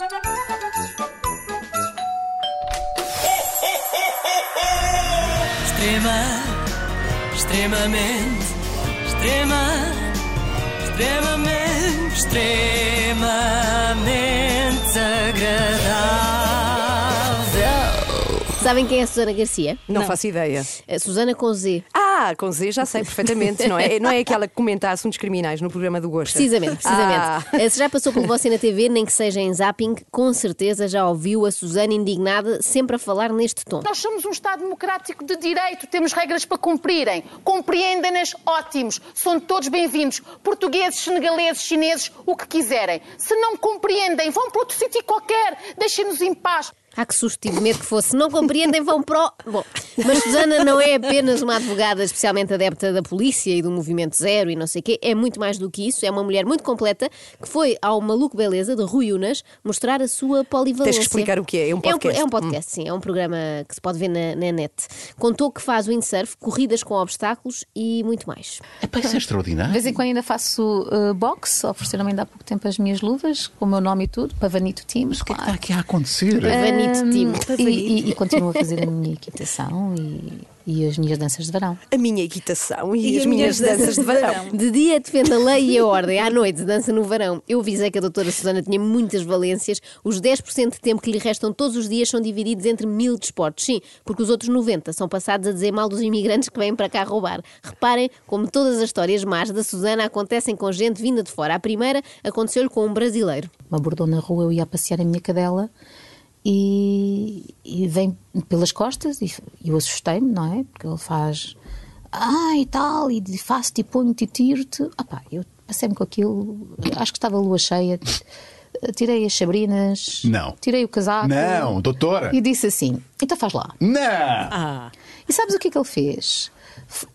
Extrema, extremamente, extrema, extremamente, extremamente agradável. Sabem quem é a Susana Garcia? Não, faço ideia. A Susana com Z. Ah, com Z já sei perfeitamente, não é? Não é aquela que comenta assuntos criminais no programa do Gosto. Precisamente, precisamente. Ah. Se já passou por você na TV, nem que seja em zapping, com certeza já ouviu a Susana indignada sempre a falar neste tom. Nós somos um Estado democrático de direito, temos regras para cumprirem. Compreendem-nas, ótimos. São todos bem-vindos. Portugueses, senegaleses, chineses, o que quiserem. Se não compreendem, vão para outro sítio qualquer. Deixem-nos em paz. Ah, que susto, tive medo que fosse. Não compreendem, vão pro. Bom, mas Susana não é apenas uma advogada especialmente adepta da polícia e do movimento zero e não sei o quê. É muito mais do que isso. É uma mulher muito completa que foi ao Maluco Beleza de Rui Unas mostrar a sua polivalência. Tens que explicar o que é, é um podcast. É um, podcast, sim. É um programa que se pode ver na, na net. Contou que faz windsurf, corridas com obstáculos e muito mais. Epá, isso é De extraordinário. vez em quando ainda faço uh, boxe, ofereceram-me ainda há pouco tempo as minhas luvas, com o meu nome e tudo, Pavanito Team. Mas o que é que está aqui a acontecer? E, e- e continuo a fazer a minha equitação e, e as minhas danças de verão. A minha equitação e, as minhas danças de verão. De dia defende a lei e a ordem, à noite dança no verão. Eu avisei que a doutora Susana tinha muitas valências. Os 10% de tempo que lhe restam todos os dias são divididos entre mil desportos. Sim, porque os outros 90 são passados a dizer mal dos imigrantes que vêm para cá roubar. Reparem como todas as histórias más da Susana acontecem com gente vinda de fora. A primeira aconteceu-lhe com um brasileiro. Me abordou na rua, eu ia passear a minha cadela e, e vem pelas costas e eu assustei-me, não é? Porque ele faz ah e tal, e faço-te, e ponho-te e tiro-te. Ah pá, eu passei-me com aquilo, acho que estava a lua cheia, tirei as sabrinas, Não. tirei o casaco. Não, doutora. E disse assim: então faz lá. Não! E sabes o que é que ele fez?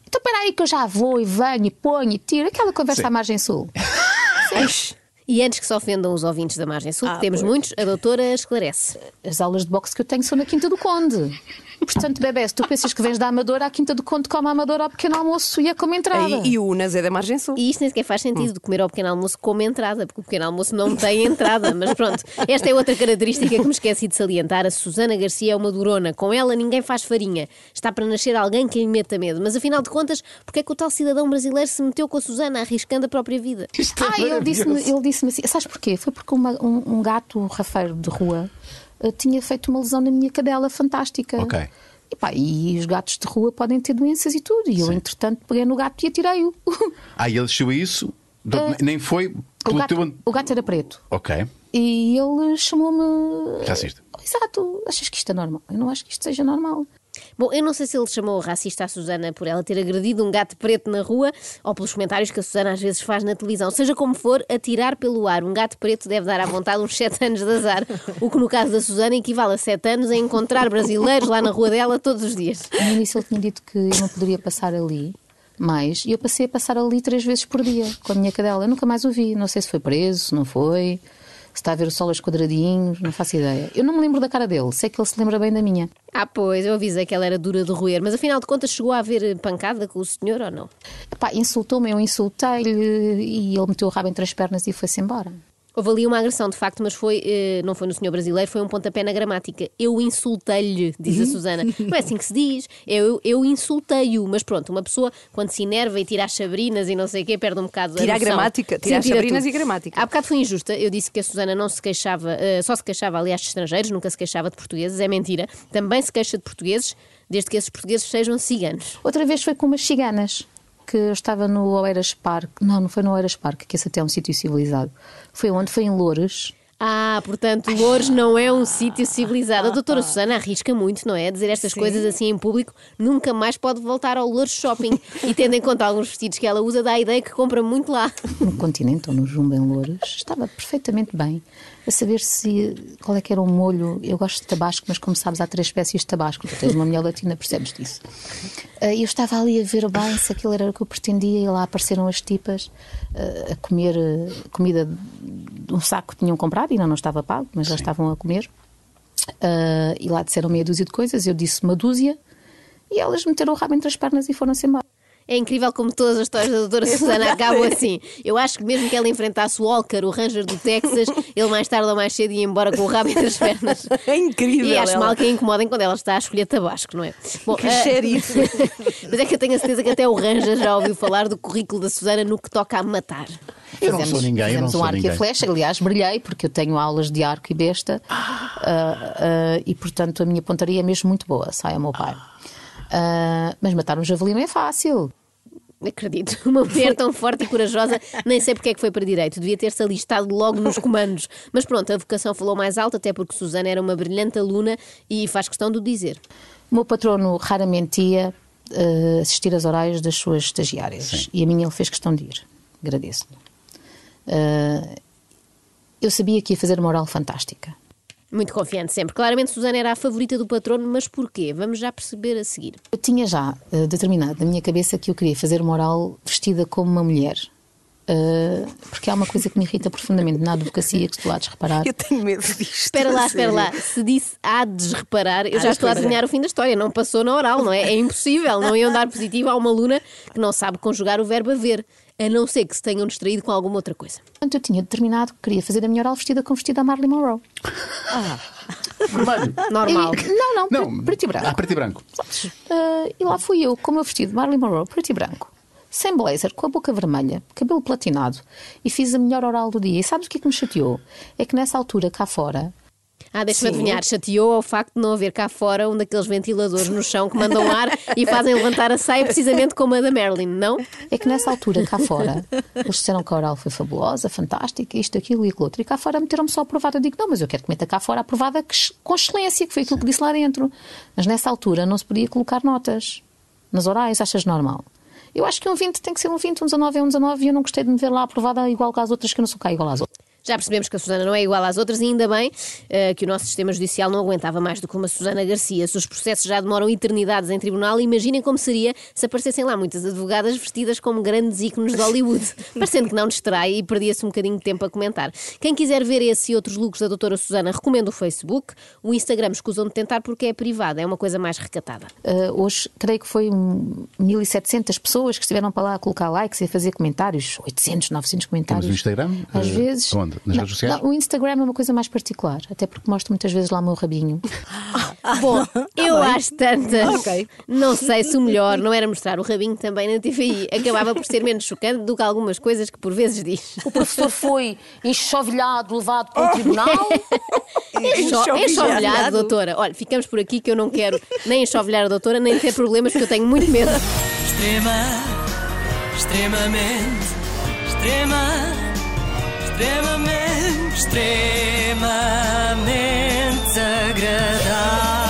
Então espera aí que eu já vou e venho e ponho e tiro. Aquela conversa Sim. à margem sul. E antes que se ofendam os ouvintes da Margem Sul, que temos muitos, a doutora esclarece. As aulas de boxe que eu tenho são na Quinta do Conde. Portanto, bebê, se tu pensas que vens da Amadora, à Quinta do Conde come a Amadora ao pequeno almoço e é como entrada. E, e o Unas é da Margem Sul. E isto nem sequer faz sentido de comer ao pequeno almoço como entrada, porque o pequeno almoço não tem entrada. Mas pronto, esta é outra característica que me esqueci de salientar. A Susana Garcia é uma durona. Com ela ninguém faz farinha. Está para nascer alguém que lhe meta medo. Mas afinal de contas, porque é que o tal cidadão brasileiro se meteu com a Susana, arriscando a própria vida? Isto é Ah, ele disse-me maravilhoso. Ele disse assim: sabes porquê? Foi porque uma- um, um gato rafeiro de rua eh, tinha feito uma lesão na minha cadela fantástica. Ok. E, pá, e os gatos de rua podem ter doenças e tudo. E eu, entretanto, peguei no gato e atirei-o. Ah, e ele chegou isso? Ah. Nem foi O gato, teu. o gato era preto. Ok. E ele chamou-me. Racista. Exato. Achas que isto é normal? Eu não acho que isto seja normal. Bom, eu não sei se ele chamou racista a Susana por ela ter agredido um gato preto na rua ou pelos comentários que a Susana às vezes faz na televisão. Seja como for, atirar pelo ar um gato preto deve dar à vontade uns 7 anos de azar. O que no caso da Susana equivale a 7 anos a encontrar brasileiros lá na rua dela todos os dias. No início ele tinha dito que eu não poderia passar ali mais. E eu passei a passar ali três vezes por dia com a minha cadela. Eu nunca mais o vi. Não sei se foi preso, se não foi. Se está a ver o sol aos quadradinhos, não faço ideia. Eu não me lembro da cara dele, sei que ele se lembra bem da minha. Ah, pois, eu avisei que ela era dura de roer, mas afinal de contas chegou a haver pancada com o senhor ou não? Epá, insultou-me, eu insultei-lhe e ele meteu o rabo entre as pernas e foi-se embora. Houve ali uma agressão, de facto, mas foi, eh, não foi no senhor brasileiro, foi um pontapé na gramática. Eu insultei-lhe, diz a Susana. Não é assim que se diz. Eu, eu insultei-o. Mas pronto, uma pessoa, quando se enerva e tira as sabrinas e não sei o quê, perde um bocado Tira a noção. gramática, tira Sim, as sabrinas tudo. e gramática. Há bocado foi injusta. Eu disse que a Susana não se queixava, eh, só se queixava, aliás, de estrangeiros, nunca se queixava de portugueses. É mentira. Também se queixa de portugueses, desde que esses portugueses sejam ciganos. Outra vez foi com umas ciganas, que eu estava no Oeiras Park. Não, não foi no Oeiras Park, que esse até é um sítio civilizado. Foi onde? Foi em Loures. Ah, portanto, Louros não é um sítio civilizado. A doutora Susana arrisca muito, não é? Dizer estas coisas assim em público, nunca mais pode voltar ao Louros Shopping. E tendo em conta alguns vestidos que ela usa, dá a ideia que compra muito lá. no continente ou no Jumbo em Louros, estava perfeitamente bem a saber se qual é que era o molho. Eu gosto de tabasco, mas como sabes, há três espécies de tabasco. Tu tens uma mulher latina, percebes disso. Ah, Eu estava ali a ver bem se aquilo era o que eu pretendia e lá apareceram as tipas ah, a comer ah, comida um saco que tinham comprado, ainda não estava pago, mas já estavam a comer. Ah, e lá disseram meia dúzia de coisas, eu disse uma dúzia e elas meteram o rabo entre as pernas e foram-se embora. É incrível como todas as histórias da doutora Susana acabam assim. Eu acho que mesmo que ela enfrentasse o Walker, o Ranger do Texas, ele mais tarde ou mais cedo ia embora com o rabo entre as pernas. É incrível. E acho ela. mal que a incomodem quando ela está a escolher tabasco, não é? Bom, Que ah, xerife. Mas é que eu tenho a certeza que até o Ranger já ouviu falar do currículo da Susana no que toca a matar. Eu não Fizemos- sou ninguém, eu não fizemos sou um arco ninguém. e a flecha, aliás, brilhei, porque eu tenho aulas de arco e besta, ah, ah, e portanto a minha pontaria é mesmo muito boa, sai ao meu pai. Ah, mas matar um javali não é fácil. Acredito, uma mulher tão forte e corajosa, nem sei porque é que foi para direito, devia ter-se alistado logo nos comandos. Mas pronto, a vocação falou mais alto, até porque Susana era uma brilhante aluna e faz questão de o dizer. O meu patrono raramente ia ah, assistir às horários das suas estagiárias, e a minha ele fez questão de ir. Agradeço-lhe. Ah, eu sabia que ia fazer uma oral fantástica. Muito confiante sempre. Claramente Susana era a favorita do patrono, mas porquê? Vamos já perceber a seguir. Eu tinha já eh, determinado na minha cabeça que eu queria fazer uma oral vestida como uma mulher. Eh, porque há uma coisa que me irrita profundamente na advocacia que tu há de reparar. Eu tenho medo disto. Espera lá, espera lá. Se disse há de reparar, eu Há já de estou a reparar. adivinhar o fim da história. Não passou na oral, não é? É impossível. Não iam dar positivo a uma aluna que não sabe conjugar o verbo haver, a não ser que se tenham distraído com alguma outra coisa. Portanto, eu tinha determinado que queria fazer a minha oral vestida como vestida a Marilyn Monroe. Vermelho. Normal. E- não, não, Não, preto e branco. Ah, preto e branco. Eh, e lá fui eu, com o meu vestido Marilyn Monroe, preto e branco. Sem blazer, com a boca vermelha, cabelo platinado. E fiz a melhor oral do dia. E sabes o que é que me chateou? É que nessa altura, cá fora, Ah, deixa-me adivinhar, chateou ao facto de não haver cá fora um daqueles ventiladores no chão que mandam ar e fazem levantar a saia precisamente como a da Marilyn, não? É que nessa altura, cá fora, eles disseram que a oral foi fabulosa, fantástica, isto, aquilo e aquilo outro. E cá fora meteram-me só aprovada. Eu digo, não, mas eu quero que meta cá fora aprovada que- com excelência, que foi aquilo que disse lá dentro. Mas nessa altura não se podia colocar notas nas orais, achas normal? Eu acho que um 20 tem que ser um 20, um 19 é um 19 e eu não gostei de me ver lá aprovada igual às outras, que eu não sou cá igual às outras. Já percebemos que a Susana não é igual às outras e ainda bem eh, que o nosso sistema judicial não aguentava mais do que uma Susana Garcia. Se os processos já demoram eternidades em tribunal, imaginem como seria se aparecessem lá muitas advogadas vestidas como grandes ícones de Hollywood. Parecendo que não distrai e perdia-se um bocadinho de tempo a comentar. Quem quiser ver esse e outros looks da doutora Susana, recomendo o Facebook. O Instagram escusam de tentar porque é privado, é uma coisa mais recatada. Uh, hoje, creio que foi um, 1700 pessoas que estiveram para lá a colocar likes e a fazer comentários, 800, 900 comentários. Temos o Instagram? Às Eh, vezes. onde? Nas Não, redes sociais? não, o Instagram é uma coisa mais particular, até porque mostro muitas vezes lá o meu rabinho. Bom, eu às tantas, Ok. não sei se o melhor não era mostrar o rabinho também na TVI. Acabava por ser menos chocante do que algumas coisas que por vezes diz. O professor foi enxovilhado, levado para o tribunal. Enxo- Enxovilhado. Enxovilhado, doutora. Olha, ficamos por aqui que eu não quero nem enxovilhar a doutora, nem ter problemas, porque eu tenho muito medo. Extrema, extremamente, extrema, extremamente, extremamente agradável.